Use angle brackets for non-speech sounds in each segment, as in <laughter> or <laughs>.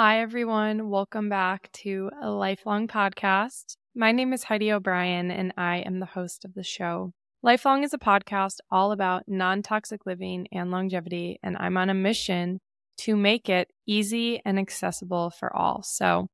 Hi, everyone. Welcome back to a lifelong podcast. My name is Heidi O'Brien, and I am the host of the show. Lifelong is a podcast all about non toxic living and longevity, and I'm on a mission to make it easy and accessible for all. So,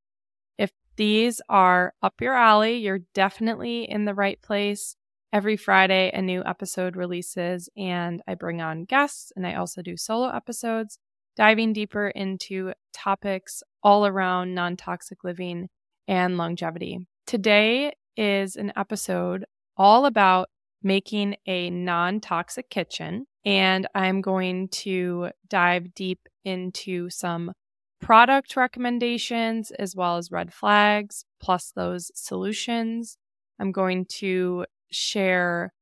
if these are up your alley, you're definitely in the right place. Every Friday, a new episode releases, and I bring on guests, and I also do solo episodes, diving deeper into topics all around non toxic living and longevity. Today is an episode all about making a non toxic kitchen, and I'm going to dive deep into some product recommendations as well as red flags, plus those solutions. I'm going to share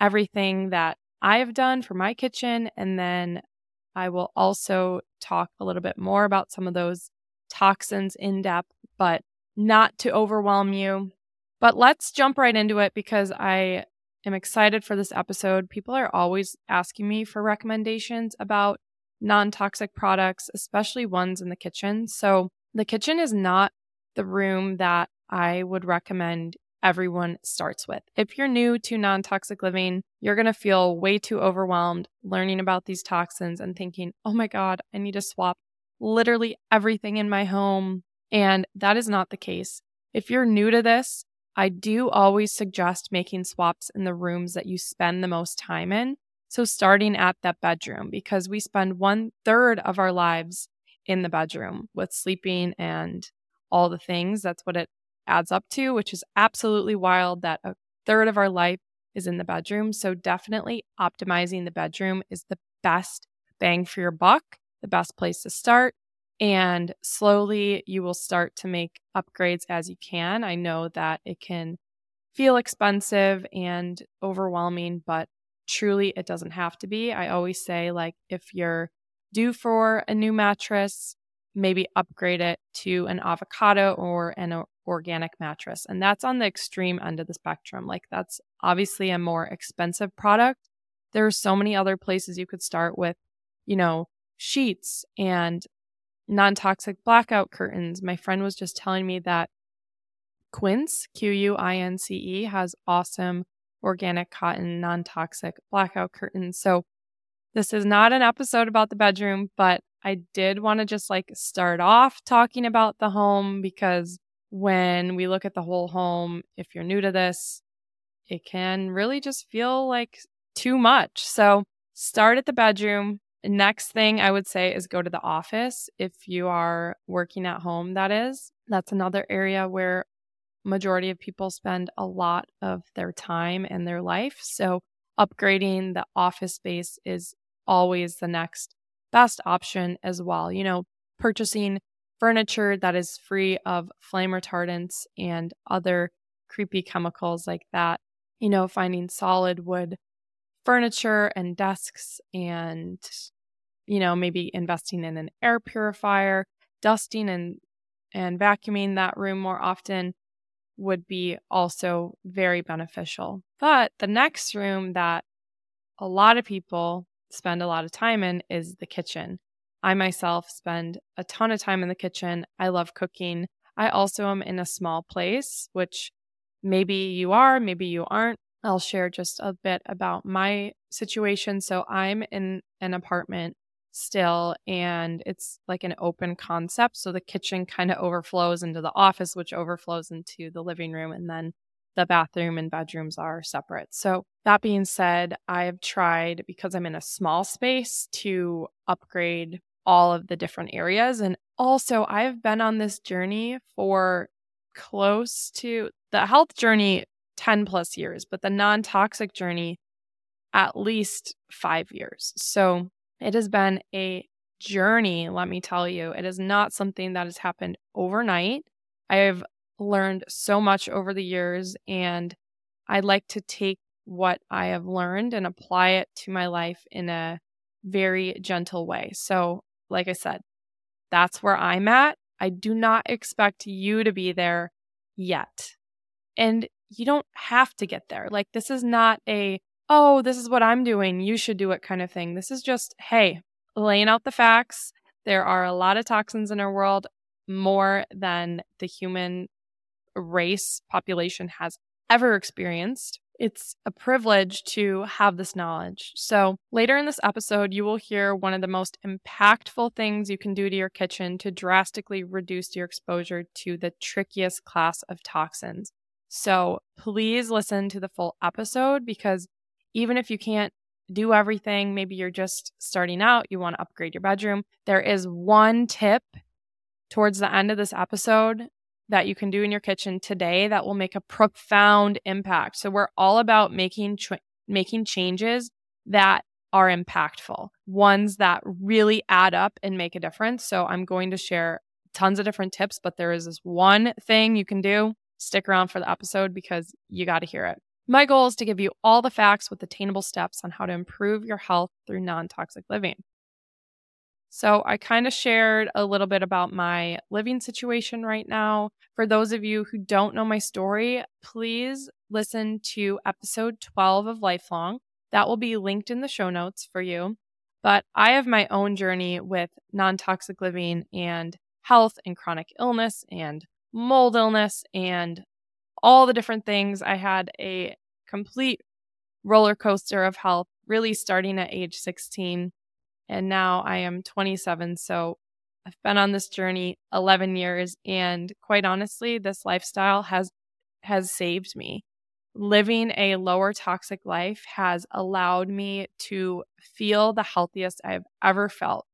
everything that I have done for my kitchen. And then I will also talk a little bit more about some of those toxins in depth, but not to overwhelm you. But let's jump right into it because I am excited for this episode. People are always asking me for recommendations about non toxic products, especially ones in the kitchen. So, the kitchen is not the room that I would recommend everyone starts with. If you're new to non toxic living, you're going to feel way too overwhelmed learning about these toxins and thinking, oh my God, I need to swap literally everything in my home. And that is not the case. If you're new to this, I do always suggest making swaps in the rooms that you spend the most time in. So, starting at that bedroom, because we spend one third of our lives in the bedroom with sleeping and all the things. That's what it adds up to, which is absolutely wild that a third of our life is in the bedroom. So, definitely optimizing the bedroom is the best bang for your buck, the best place to start. And slowly you will start to make upgrades as you can. I know that it can feel expensive and overwhelming, but truly it doesn't have to be. I always say, like, if you're due for a new mattress, maybe upgrade it to an avocado or an organic mattress. And that's on the extreme end of the spectrum. Like, that's obviously a more expensive product. There are so many other places you could start with, you know, sheets and non toxic blackout curtains. My friend was just telling me that Quince, Q U I N C E, has awesome organic cotton, non toxic blackout curtains. So, this is not an episode about the bedroom, but I did want to just like start off talking about the home because when we look at the whole home, if you're new to this, it can really just feel like too much. So start at the bedroom. Next thing I would say is go to the office if you are working at home, that is. That's another area where majority of people spend a lot of their time and their life. So upgrading the office space is always the next best option as well. You know, purchasing furniture that is free of flame retardants and other creepy chemicals like that. You know, finding solid wood furniture and desks and, you know, maybe investing in an air purifier, dusting and and vacuuming that room more often would be also very beneficial. But the next room that a lot of people spend a lot of time in is the kitchen. I myself spend a ton of time in the kitchen. I love cooking. I also am in a small place, which maybe you are, maybe you aren't. I'll share just a bit about my situation. So I'm in an apartment still, and it's like an open concept. So the kitchen kind of overflows into the office, which overflows into the living room, and then the bathroom and bedrooms are separate. So, that being said, I've tried because I'm in a small space to upgrade all of the different areas. And also, I've been on this journey for close to the health journey 10 plus years, but the non toxic journey at least five years. So it has been a journey, let me tell you. It is not something that has happened overnight. I have learned so much over the years, and I'd like to take what I have learned and apply it to my life in a very gentle way. So like I said, that's where I'm at. I do not expect you to be there yet. And you don't have to get there. Like, this is not a, oh, this is what I'm doing. You should do it kind of thing. This is just, hey, laying out the facts. There are a lot of toxins in our world. more than the human race population has ever experienced. It's a privilege to have this knowledge. So, later in this episode, you will hear one of the most impactful things you can do to your kitchen to drastically reduce your exposure to the trickiest class of toxins. So, please listen to the full episode because even if you can't do everything, maybe you're just starting out, you want to upgrade your bedroom, there is one tip towards the end of this episode that you can do in your kitchen today that will make a profound impact. So we're all about making ch- making changes that are impactful, ones that really add up and make a difference. So I'm going to share tons of different tips, but there is this one thing you can do. Stick around for the episode because you got to hear it. My goal is to give you all the facts with attainable steps on how to improve your health through non toxic living. So, I kind of shared a little bit about my living situation right now. For those of you who don't know my story, please listen to episode 12 of Lifelong. That will be linked in the show notes for you. But I have my own journey with non toxic living and health and chronic illness and mold illness and all the different things. I had a complete roller coaster of health, really starting at age 16 and now I am 27. So I've been on this journey 11 years and quite honestly, this lifestyle has has saved me. Living a lower toxic life has allowed me to feel the healthiest I've ever felt.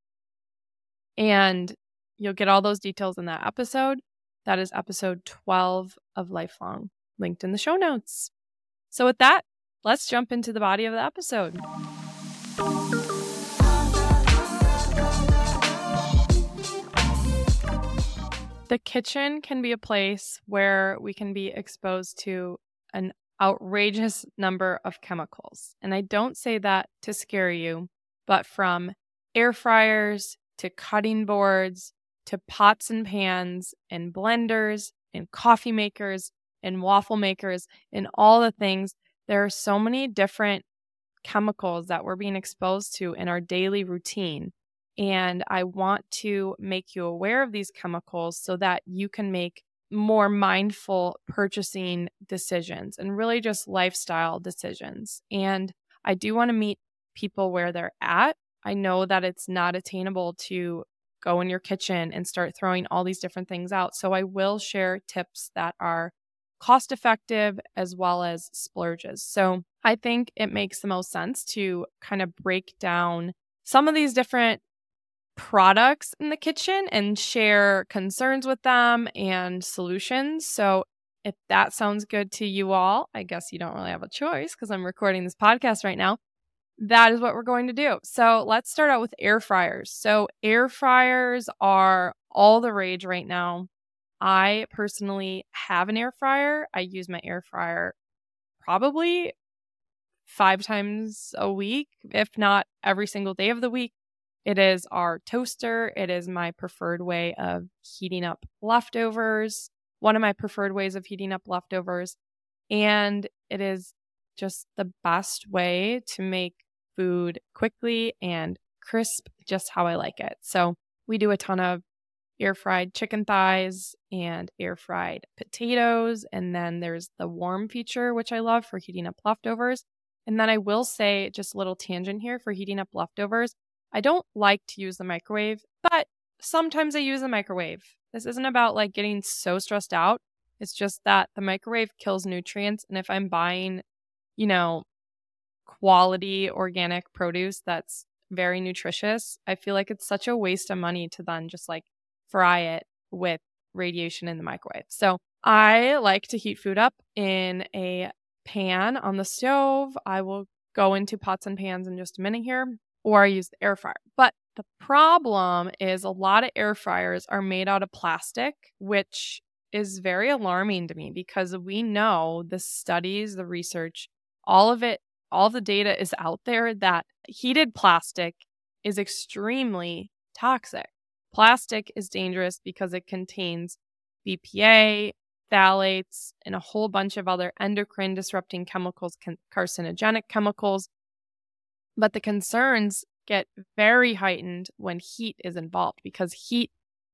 And you'll get all those details in that episode. That is episode 12 of Lifelong, linked in the show notes. So, with that, let's jump into the body of the episode. The kitchen can be a place where we can be exposed to an outrageous number of chemicals. And I don't say that to scare you, but from air fryers to cutting boards to pots and pans and blenders and coffee makers and waffle makers and all the things, there are so many different chemicals that we're being exposed to in our daily routine and I want to make you aware of these chemicals so that you can make more mindful purchasing decisions and really just lifestyle decisions. And I do want to meet people where they're at. I know that it's not attainable to go in your kitchen and start throwing all these different things out. So I will share tips that are cost effective as well as splurges. So I think it makes the most sense to kind of break down some of these different products in the kitchen and share concerns with them and solutions. So, if that sounds good to you all, I guess you don't really have a choice because I'm recording this podcast right now. That is what we're going to do. So, let's start out with air fryers. So, air fryers are all the rage right now. I personally have an air fryer. I use my air fryer probably five times a week, if not every single day of the week. It is our toaster. It is my preferred way of heating up leftovers, one of my preferred ways of heating up leftovers. And it is just the best way to make food quickly and crisp, just how I like it. So we do a ton of air fried chicken thighs and air fried potatoes. And then there's the warm feature, which I love for heating up leftovers. And then I will say, just a little tangent here for heating up leftovers. I don't like to use the microwave, but sometimes I use the microwave. This isn't about like getting so stressed out. It's just that the microwave kills nutrients. And if I'm buying, you know, quality organic produce that's very nutritious, I feel like it's such a waste of money to then just like fry it with radiation in the microwave. So I like to heat food up in a pan on the stove. I will go into pots and pans in just a minute here or I use the air fryer. But the problem is a lot of air fryers are made out of plastic, which is very alarming to me because we know the studies, the research, all of it, all the data is out there that heated plastic is extremely toxic. Plastic is dangerous because it contains BPA, phthalates, and a whole bunch of other endocrine disrupting chemicals, carcinogenic chemicals but the concerns get very heightened when heat is involved because heat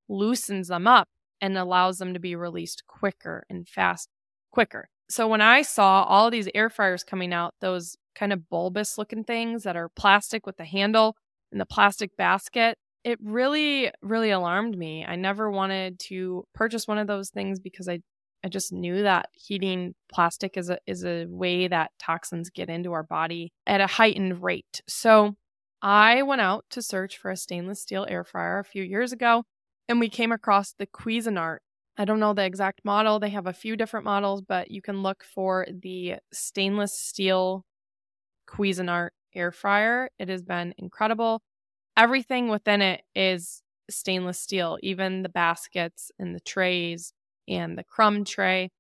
loosens them up and allows them to be released quicker and fast quicker. So when I saw all these air fryers coming out, those kind of bulbous looking things that are plastic with the handle and the plastic basket, it really really alarmed me. I never wanted to purchase one of those things because I I just knew that heating plastic is a is a way that toxins get into our body at a heightened rate. So I went out to search for a stainless steel air fryer a few years ago and we came across the Cuisinart. I don't know the exact model. They have a few different models, but you can look for the stainless steel Cuisinart air fryer. It has been incredible. Everything within it is stainless steel, even the baskets and the trays and the crumb tray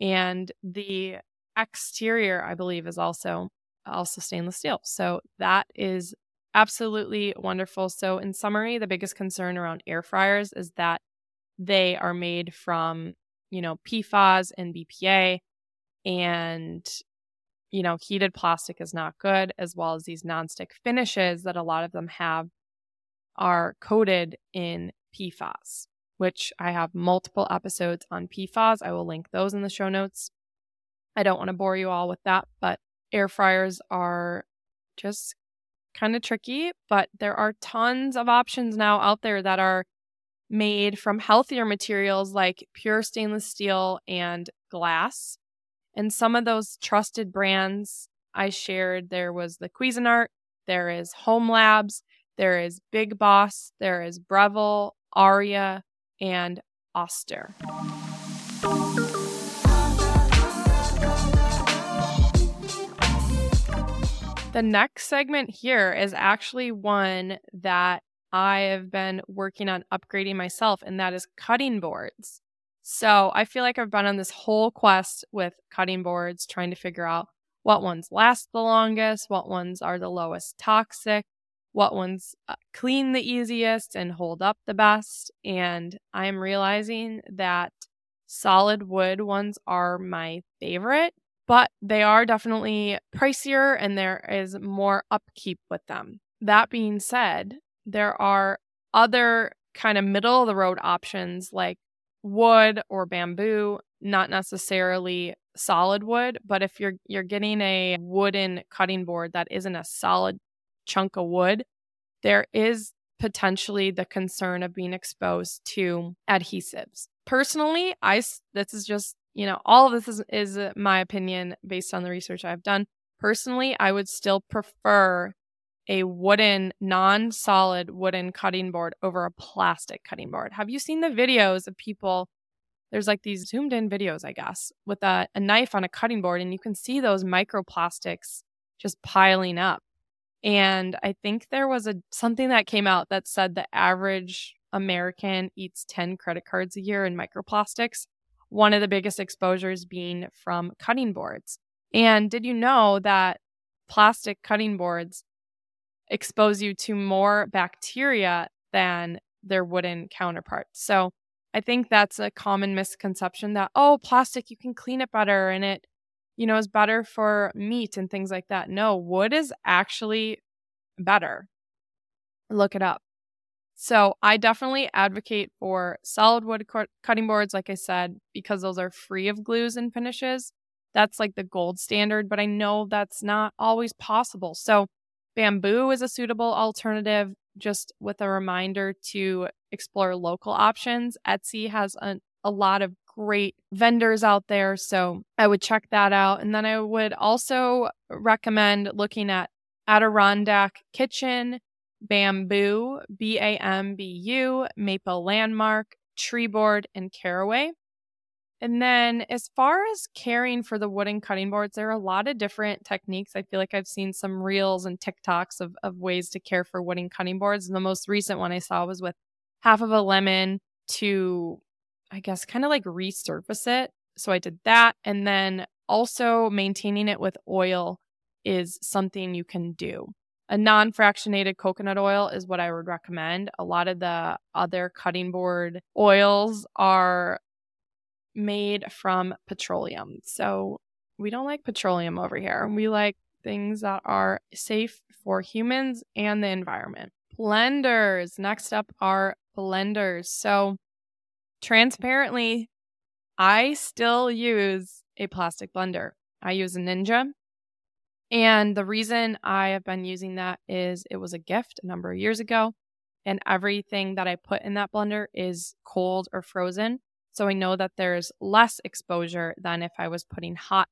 and the exterior I believe is also also stainless steel. So that is absolutely wonderful. So, in summary, the biggest concern around air fryers is that they are made from, you know, PFAS and BPA, and, you know, heated plastic is not good, as well as these nonstick finishes that a lot of them have are coated in PFAS, which I have multiple episodes on PFAS. I will link those in the show notes. I don't want to bore you all with that, but air fryers are just kind of tricky, but there are tons of options now out there that are made from healthier materials like pure stainless steel and glass. And some of those trusted brands I shared, there was the Cuisinart, there is Home Labs, there is Big Boss, there is Breville, Aria, and Oster. The next segment here is actually one that I have been working on upgrading myself, and that is cutting boards. So I feel like I've been on this whole quest with cutting boards, trying to figure out what ones last the longest, what ones are the lowest toxic, what ones uh, clean the easiest and hold up the best. And I'm realizing that solid wood ones are my favorite but they are definitely pricier and there is more upkeep with them. That being said, there are other kind of middle of the road options like wood or bamboo, not necessarily solid wood, but if you're you're getting a wooden cutting board that isn't a solid chunk of wood, there is potentially the concern of being exposed to adhesives. Personally, I this is just you know, all of this is, is uh, my opinion based on the research I've done. Personally, I would still prefer a wooden, non solid wooden cutting board over a plastic cutting board. Have you seen the videos of people? There's like these zoomed in videos, I guess, with a, a knife on a cutting board, and you can see those microplastics just piling up. And I think there was a something that came out that said the average American eats 10 credit cards a year in microplastics one of the biggest exposures being from cutting boards. And did you know that plastic cutting boards expose you to more bacteria than their wooden counterparts? So I think that's a common misconception that, oh, plastic, you can clean it better and it, you know, is better for meat and things like that. No, wood is actually better. Look it up. So I definitely advocate for solid wood cutting boards, like I said, because those are free of glues and finishes. That's like the gold standard, but I know that's not always possible. So bamboo is a suitable alternative, just with a reminder to explore local options. Etsy has a, a lot of great vendors out there. So I would check that out. And then I would also recommend looking at Adirondack Kitchen Bambu, B A M B U, Maple Landmark, Treeboard, and Caraway. And then, as far as caring for the wooden cutting boards, there are a lot of different techniques. I feel like I've seen some reels and TikToks of, of ways to care for wooden cutting boards. And the most recent one I saw was with half of a lemon to, I guess, kind of like resurface it. So I did that. And then also maintaining it with oil is something you can do. A non fractionated coconut oil is what I would recommend. A lot of the other cutting board oils are made from petroleum. So we don't like petroleum over here. We like things that are safe for humans and the environment. Blenders. Next up are blenders. So, transparently, I still use a plastic blender. I use a Ninja. And the reason I have been using that is it was a gift a number of years ago. And everything that I put in that blender is cold or frozen. So I know that there's less exposure than if I was putting hot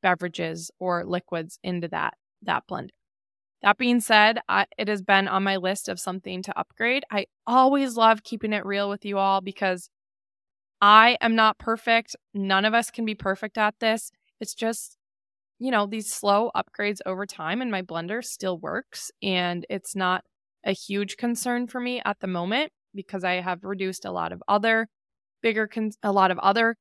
beverages or liquids into that, that blender. That being said, I, it has been on my list of something to upgrade. I always love keeping it real with you all because I am not perfect. None of us can be perfect at this. It's just, you know, these slow upgrades over time, and my blender still works. And it's not a huge concern for me at the moment because I have reduced a lot of other bigger, con- a lot of other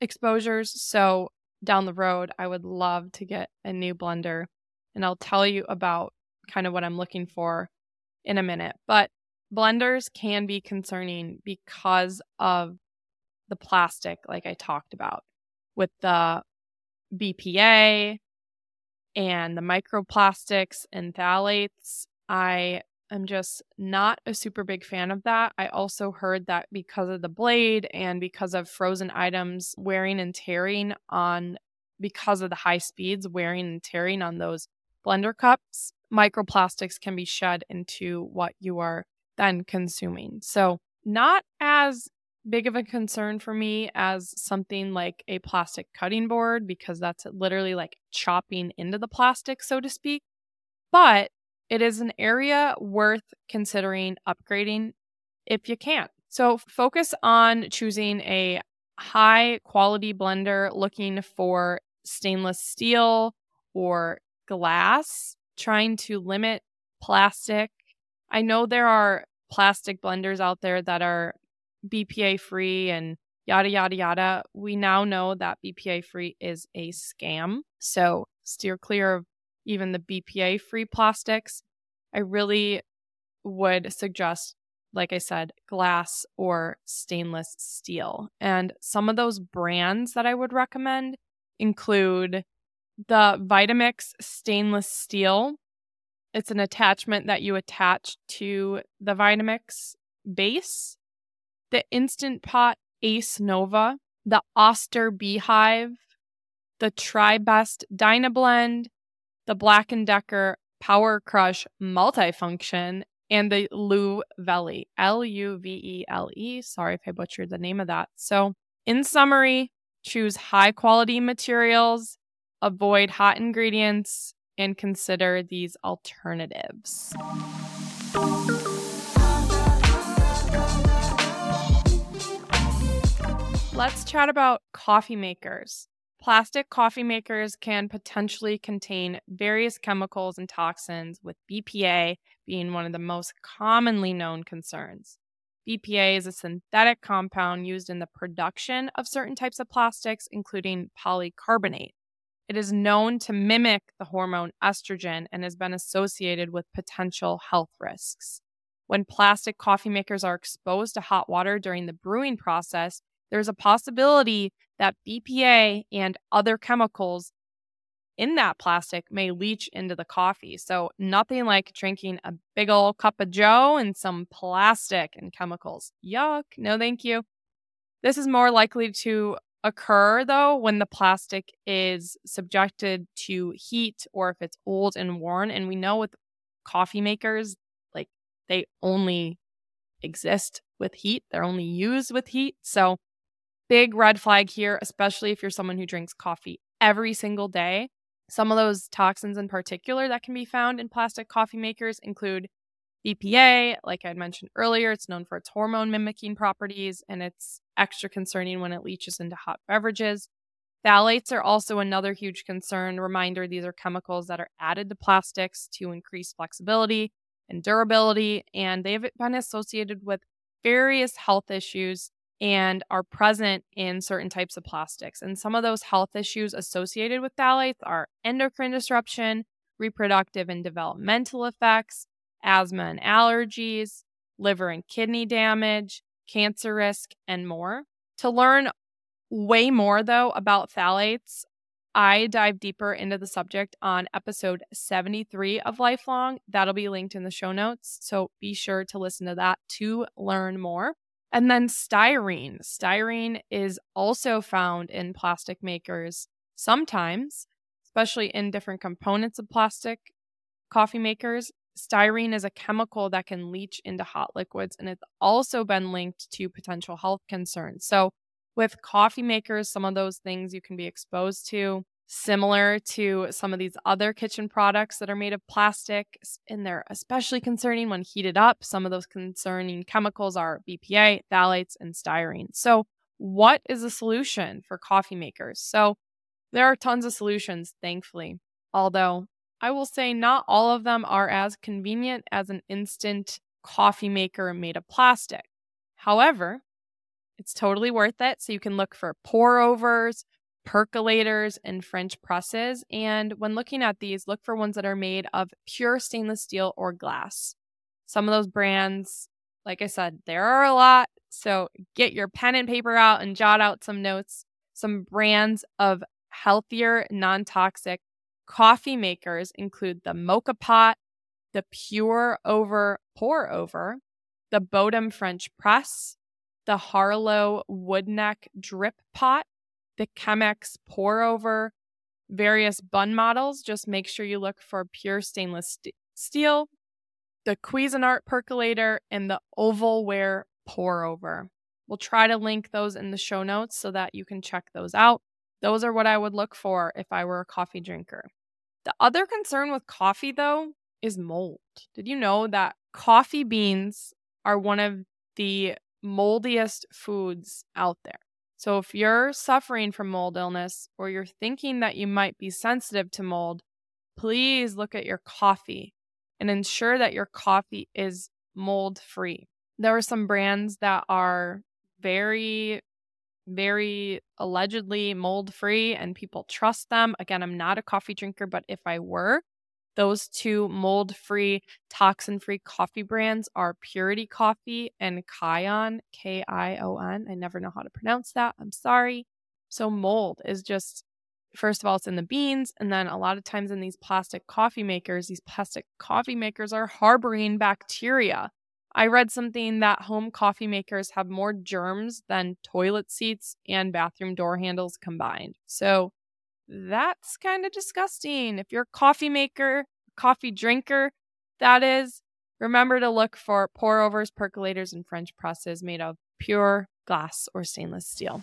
exposures. So down the road, I would love to get a new blender. And I'll tell you about kind of what I'm looking for in a minute. But blenders can be concerning because of the plastic, like I talked about, with the BPA and the microplastics and phthalates. I am just not a super big fan of that. I also heard that because of the blade and because of frozen items wearing and tearing on, because of the high speeds wearing and tearing on those blender cups, microplastics can be shed into what you are then consuming. So, not as big of a concern for me as something like a plastic cutting board because that's literally like chopping into the plastic, so to speak. But it is an area worth considering upgrading if you can. So focus on choosing a high quality blender looking for stainless steel or glass, trying to limit plastic. I know there are plastic blenders out there that are BPA free and yada, yada, yada. We now know that BPA free is a scam. So steer clear of even the BPA free plastics. I really would suggest, like I said, glass or stainless steel. And some of those brands that I would recommend include the Vitamix stainless steel. It's an attachment that you attach to the Vitamix base the Instant Pot Ace Nova, the Oster Beehive, the TriBest Dynablend, the Black & Decker Power Crush Multifunction, and the Luvele, L-U-V-E-L-E. Sorry if I butchered the name of that. So, in summary, choose high quality materials, avoid hot ingredients, and consider these alternatives. Let's chat about coffee makers. Plastic coffee makers can potentially contain various chemicals and toxins, with BPA being one of the most commonly known concerns. BPA is a synthetic compound used in the production of certain types of plastics, including polycarbonate. It is known to mimic the hormone estrogen and has been associated with potential health risks. When plastic coffee makers are exposed to hot water during the brewing process, there's a possibility that BPA and other chemicals in that plastic may leach into the coffee. So, nothing like drinking a big old cup of Joe and some plastic and chemicals. Yuck. No, thank you. This is more likely to occur, though, when the plastic is subjected to heat or if it's old and worn. And we know with coffee makers, like they only exist with heat, they're only used with heat. So, big red flag here, especially if you're someone who drinks coffee every single day. Some of those toxins in particular that can be found in plastic coffee makers include BPA, like I mentioned earlier, it's known for its hormone mimicking properties and it's extra concerning when it leaches into hot beverages. Phthalates are also another huge concern. Reminder these are chemicals that are added to plastics to increase flexibility and durability, and they have been associated with various health issues and are present in certain types of plastics. And some of those health issues associated with phthalates are endocrine disruption, reproductive and developmental effects, asthma and allergies, liver and kidney damage, cancer risk, and more. To learn way more, though, about phthalates, I dive deeper into the subject on episode 73 of Lifelong. That'll be linked in the show notes. So be sure to listen to that to learn more. And then styrene. Styrene is also found in plastic makers sometimes, especially in different components of plastic coffee makers. Styrene is a chemical that can leach into hot liquids and it's also been linked to potential health concerns. So, with coffee makers, some of those things you can be exposed to, similar to some of these other kitchen products that are made of plastic. And they're especially concerning when heated up. Some of those concerning chemicals are BPA, phthalates, and styrene. So, what is the solution for coffee makers? So, there are tons of solutions, thankfully. Although I will say not all of them are as convenient as an instant coffee maker made of plastic. However, it's totally worth it. So you can look for pour overs, percolators, and French presses. And when looking at these, look for ones that are made of pure stainless steel or glass. Some of those brands, like I said, there are a lot. So get your pen and paper out and jot out some notes. Some brands of healthier, non toxic coffee makers include the Moka Pot, the Pure Over Pour Over, the Bodum French Press, the Hario Woodneck Drip Pot, the Chemex Pour Over, various Bunn models. Just make sure you look for pure stainless st- steel, the Cuisinart Percolator, and the Ovalware Pour Over. We'll try to link those in the show notes so that you can check those out. Those are what I would look for if I were a coffee drinker. The other concern with coffee, though, is mold. Did you know that coffee beans are one of the moldiest foods out there. So if you're suffering from mold illness or you're thinking that you might be sensitive to mold, please look at your coffee and ensure that your coffee is mold free. There are some brands that are very, very allegedly mold free and people trust them. Again, I'm not a coffee drinker, but if I were, those two mold free, toxin free coffee brands are Purity Coffee and Kion, K I O N. I never know how to pronounce that. I'm sorry. So, mold is just, first of all, it's in the beans. And then a lot of times in these plastic coffee makers, these plastic coffee makers are harboring bacteria. I read something that home coffee makers have more germs than toilet seats and bathroom door handles combined. So, that's kind of disgusting. If you're a coffee maker, coffee drinker, that is, remember to look for pour overs, percolators, and French presses made of pure glass or stainless steel.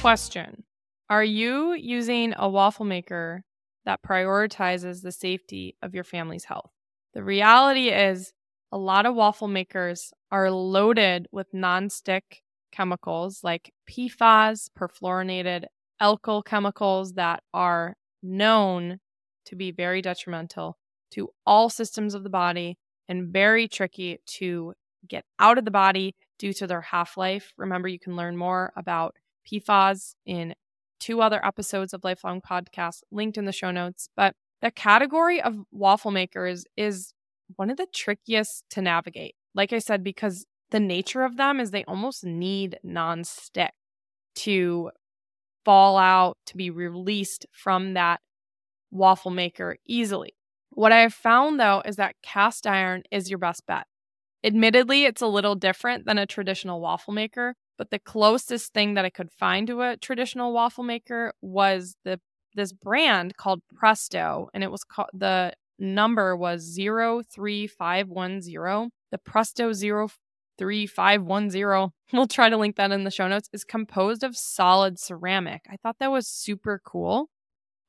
Question Are you using a waffle maker that prioritizes the safety of your family's health? The reality is, a lot of waffle makers are loaded with nonstick chemicals like PFAS, perfluorinated alkyl chemicals that are known to be very detrimental to all systems of the body and very tricky to get out of the body due to their half life. Remember, you can learn more about PFAS in two other episodes of Lifelong Podcast linked in the show notes. But the category of waffle makers is one of the trickiest to navigate. Like I said, because the nature of them is they almost need non-stick to fall out, to be released from that waffle maker easily. What I have found though is that cast iron is your best bet. Admittedly, it's a little different than a traditional waffle maker, but the closest thing that I could find to a traditional waffle maker was the this brand called Presto, and it was called the number was 03510. The Presto 03510, <laughs> we'll try to link that in the show notes, is composed of solid ceramic. I thought that was super cool.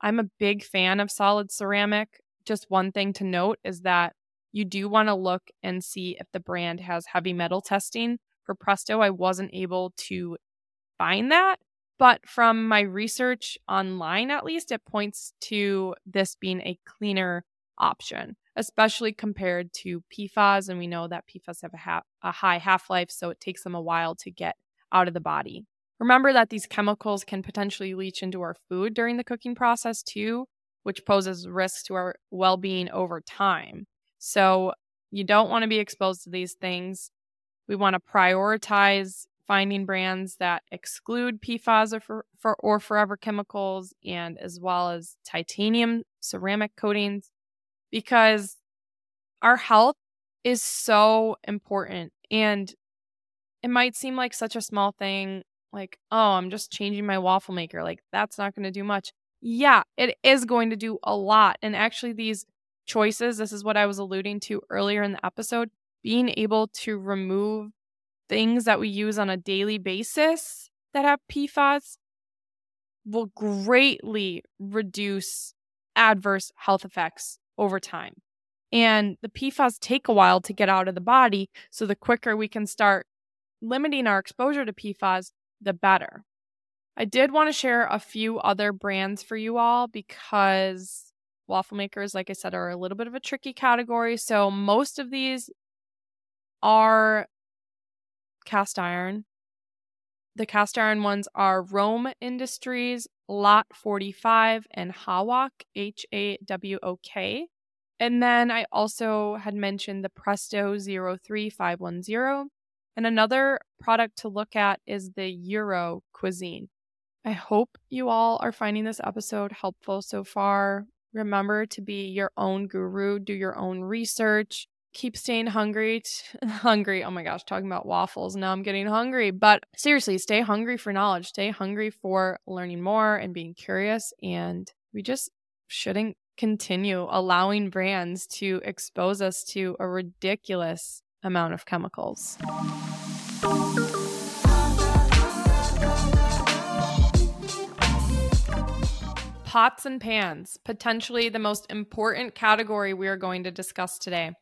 I'm a big fan of solid ceramic. Just one thing to note is that you do want to look and see if the brand has heavy metal testing. For Presto, I wasn't able to find that. But from my research online, at least, it points to this being a cleaner option, especially compared to PFAS. And we know that PFAS have a, ha- a high half life, so it takes them a while to get out of the body. Remember that these chemicals can potentially leach into our food during the cooking process too, which poses risks to our well being over time. So you don't want to be exposed to these things. We want to prioritize finding brands that exclude PFAS or, for, for, or forever chemicals, and as well as titanium ceramic coatings, because our health is so important. And it might seem like such a small thing, like, oh, I'm just changing my waffle maker. Like, that's not going to do much. Yeah, it is going to do a lot. And actually, these choices, this is what I was alluding to earlier in the episode, being able to remove things that we use on a daily basis that have PFAS will greatly reduce adverse health effects over time. And the PFAS take a while to get out of the body. So the quicker we can start limiting our exposure to PFAS, the better. I did want to share a few other brands for you all because waffle makers, like I said, are a little bit of a tricky category. So most of these are cast iron. The cast iron ones are Rome Industries, Lot 45, and Hawok, H A W O K. And then I also had mentioned the Presto 03510. And another product to look at is the Euro cuisine. I hope you all are finding this episode helpful so far. Remember to be your own guru, do your own research, keep staying hungry. T- <laughs> hungry. Oh my gosh, talking about waffles. Now I'm getting hungry. But seriously, stay hungry for knowledge. Stay hungry for learning more and being curious. And we just shouldn't continue allowing brands to expose us to a ridiculous amount of chemicals. Pots and pans, potentially the most important category we are going to discuss today.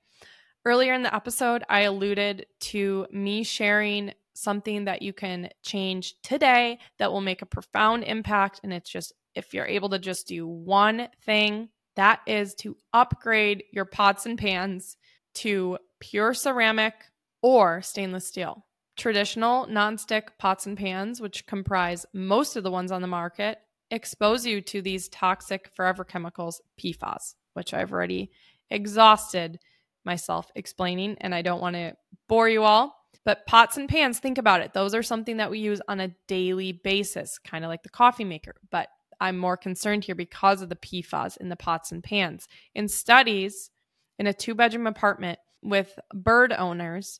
Earlier in the episode, I alluded to me sharing something that you can change today that will make a profound impact. And it's just if you're able to just do one thing, that is to upgrade your pots and pans to pure ceramic or stainless steel. Traditional nonstick pots and pans, which comprise most of the ones on the market, expose you to these toxic forever chemicals, PFAS, which I've already exhausted myself explaining, and I don't want to bore you all. But pots and pans, think about it. Those are something that we use on a daily basis, kind of like the coffee maker. But I'm more concerned here because of the PFAS in the pots and pans. In studies in a two bedroom apartment with bird owners,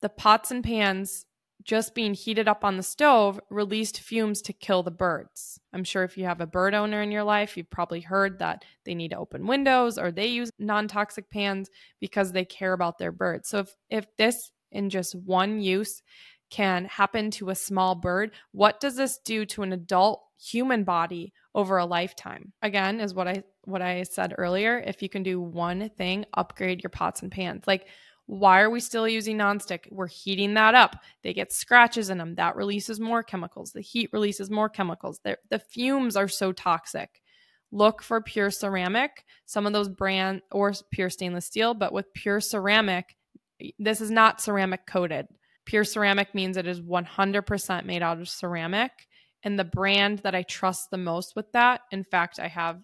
the pots and pans just being heated up on the stove released fumes to kill the birds. I'm sure if you have a bird owner in your life, you've probably heard that they need to open windows or they use non toxic pans because they care about their birds. So if, if this in just one use can happen to a small bird, what does this do to an adult human body over a lifetime? Again, is what I what I said earlier. If you can do one thing, upgrade your pots and pans. Like why are we still using nonstick? We're heating that up. They get scratches in them. That releases more chemicals. The heat releases more chemicals. They're, the fumes are so toxic. Look for pure ceramic, some of those brand or pure stainless steel, but with pure ceramic, this is not ceramic coated. Pure ceramic means it is 100% made out of ceramic. And the brand that I trust the most with that, in fact, I have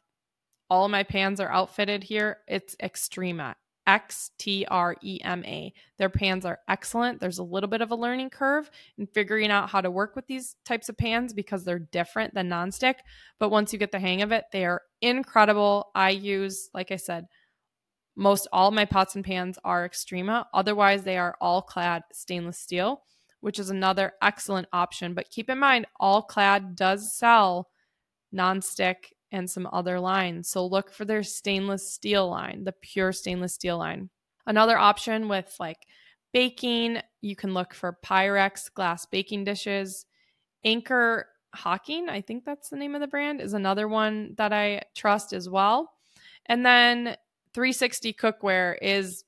all my pans are outfitted here. It's Xtrema. X T R E M A. Their pans are excellent. There's a little bit of a learning curve in figuring out how to work with these types of pans because they're different than nonstick. But once you get the hang of it, they are incredible. I use, like I said, most all my pots and pans are Xtrema. Otherwise, they are all clad stainless steel, which is another excellent option. But keep in mind, All-Clad does sell nonstick and some other lines. So look for their stainless steel line, the pure stainless steel line. Another option with like baking, you can look for Pyrex glass baking dishes. Anchor Hocking, I think that's the name of the brand, is another one that I trust as well. And then 360 Cookware is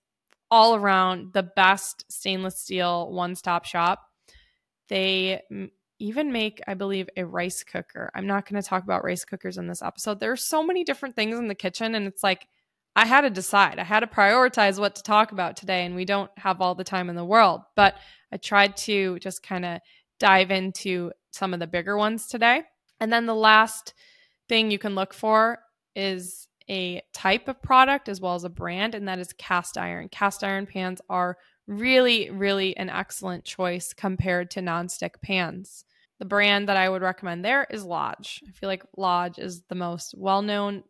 all around the best stainless steel one stop shop. They even make, I believe, a rice cooker. I'm not going to talk about rice cookers in this episode. There are so many different things in the kitchen, and it's like I had to decide. I had to prioritize what to talk about today, and we don't have all the time in the world. But I tried to just kind of dive into some of the bigger ones today. And then the last thing you can look for is a type of product as well as a brand, and that is cast iron. Cast iron pans are really, really an excellent choice compared to nonstick pans. The brand that I would recommend there is Lodge. I feel like Lodge is the most well known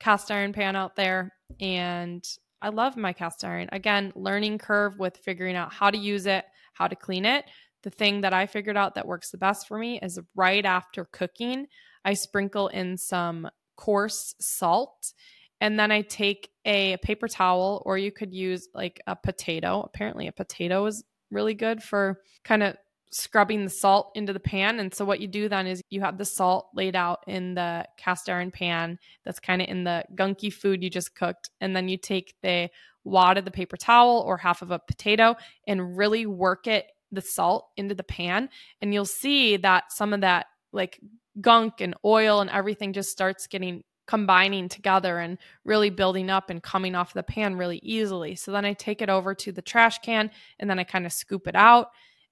cast iron pan out there. And I love my cast iron. Again, learning curve with figuring out how to use it, how to clean it. The thing that I figured out that works the best for me is right after cooking, I sprinkle in some coarse salt and then I take a paper towel, or you could use like a potato. Apparently, a potato is really good for kind of scrubbing the salt into the pan. And so, what you do then is you have the salt laid out in the cast iron pan that's kind of in the gunky food you just cooked. And then you take the wad of the paper towel or half of a potato and really work it, the salt into the pan. And you'll see that some of that like gunk and oil and everything just starts getting combining together and really building up and coming off the pan really easily. So then I take it over to the trash can and then I kind of scoop it out.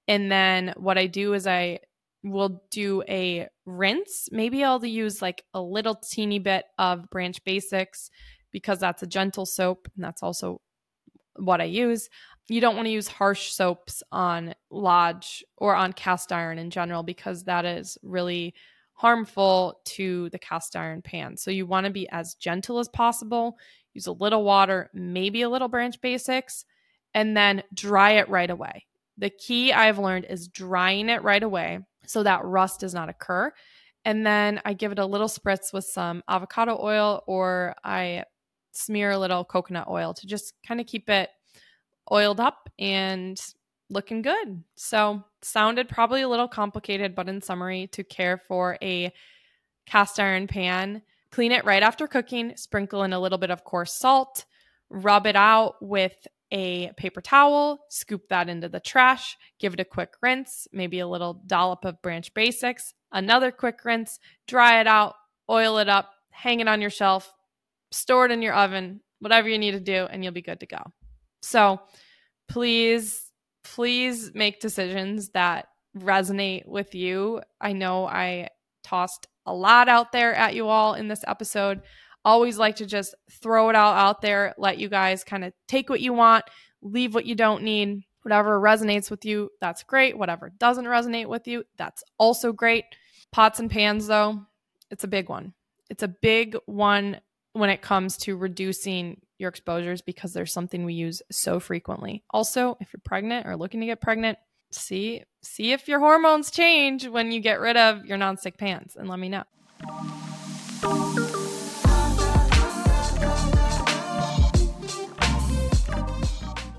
And then what I do is I will do a rinse. Maybe I'll use like a little teeny bit of Branch Basics because that's a gentle soap and that's also what I use. You don't want to use harsh soaps on lodge or on cast iron in general because that is really harmful to the cast iron pan. So you want to be as gentle as possible, use a little water, maybe a little branch basics, and then dry it right away. The key I've learned is drying it right away so that rust does not occur. And then I give it a little spritz with some avocado oil or I smear a little coconut oil to just kind of keep it oiled up and looking good. So, sounded probably a little complicated, but in summary, to care for a cast iron pan, clean it right after cooking, sprinkle in a little bit of coarse salt, rub it out with a paper towel, scoop that into the trash, give it a quick rinse, maybe a little dollop of branch basics, another quick rinse, dry it out, oil it up, hang it on your shelf, store it in your oven, whatever you need to do, and you'll be good to go. So, please please make decisions that resonate with you. I know I tossed a lot out there at you all in this episode. Always like to just throw it all out there, let you guys kind of take what you want, leave what you don't need. Whatever resonates with you, that's great. Whatever doesn't resonate with you, that's also great. Pots and pans, though, it's a big one. It's a big one when it comes to reducing your exposures because there's something we use so frequently. Also, if you're pregnant or looking to get pregnant, see see if your hormones change when you get rid of your nonstick pans and let me know.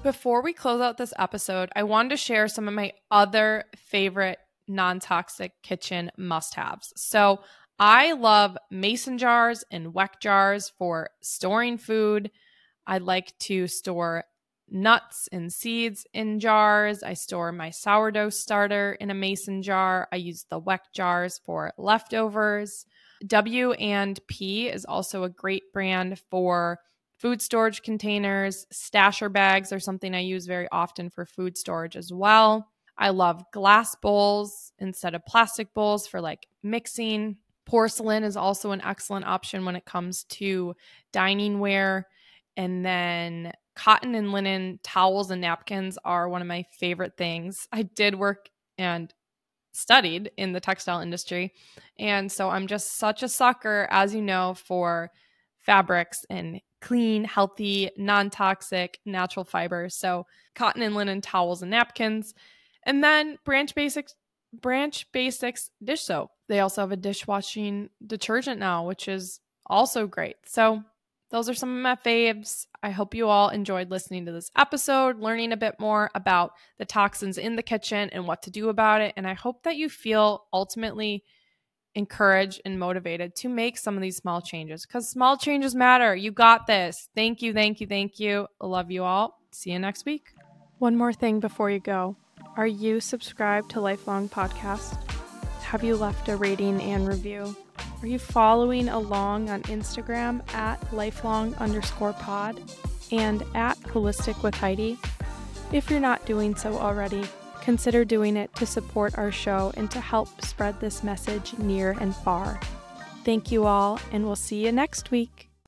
Before we close out this episode, I wanted to share some of my other favorite non toxic kitchen must haves. So, I love mason jars and weck jars for storing food. I like to store nuts and seeds in jars. I store my sourdough starter in a mason jar. I use the weck jars for leftovers. W and P is also a great brand for food storage containers. Stasher bags are something I use very often for food storage as well. I love glass bowls instead of plastic bowls for like mixing. Porcelain is also an excellent option when it comes to dining ware. And then cotton and linen towels and napkins are one of my favorite things. I did work and studied in the textile industry. And so I'm just such a sucker, as you know, for fabrics and clean, healthy, non toxic, natural fibers. So cotton and linen towels and napkins. And then Branch Basics Branch Basics dish soap. They also have a dishwashing detergent now, which is also great. So those are some of my faves. I hope you all enjoyed listening to this episode, learning a bit more about the toxins in the kitchen and what to do about it. And I hope that you feel ultimately encouraged and motivated to make some of these small changes because small changes matter. You got this. Thank you, thank you, thank you. Love you all. See you next week. One more thing before you go. Are you subscribed to Lifelong Podcast? Have you left a rating and review? Are you following along on Instagram at lifelong underscore pod and at holistic with Heidi? If you're not doing so already, consider doing it to support our show and to help spread this message near and far. Thank you all, and we'll see you next week.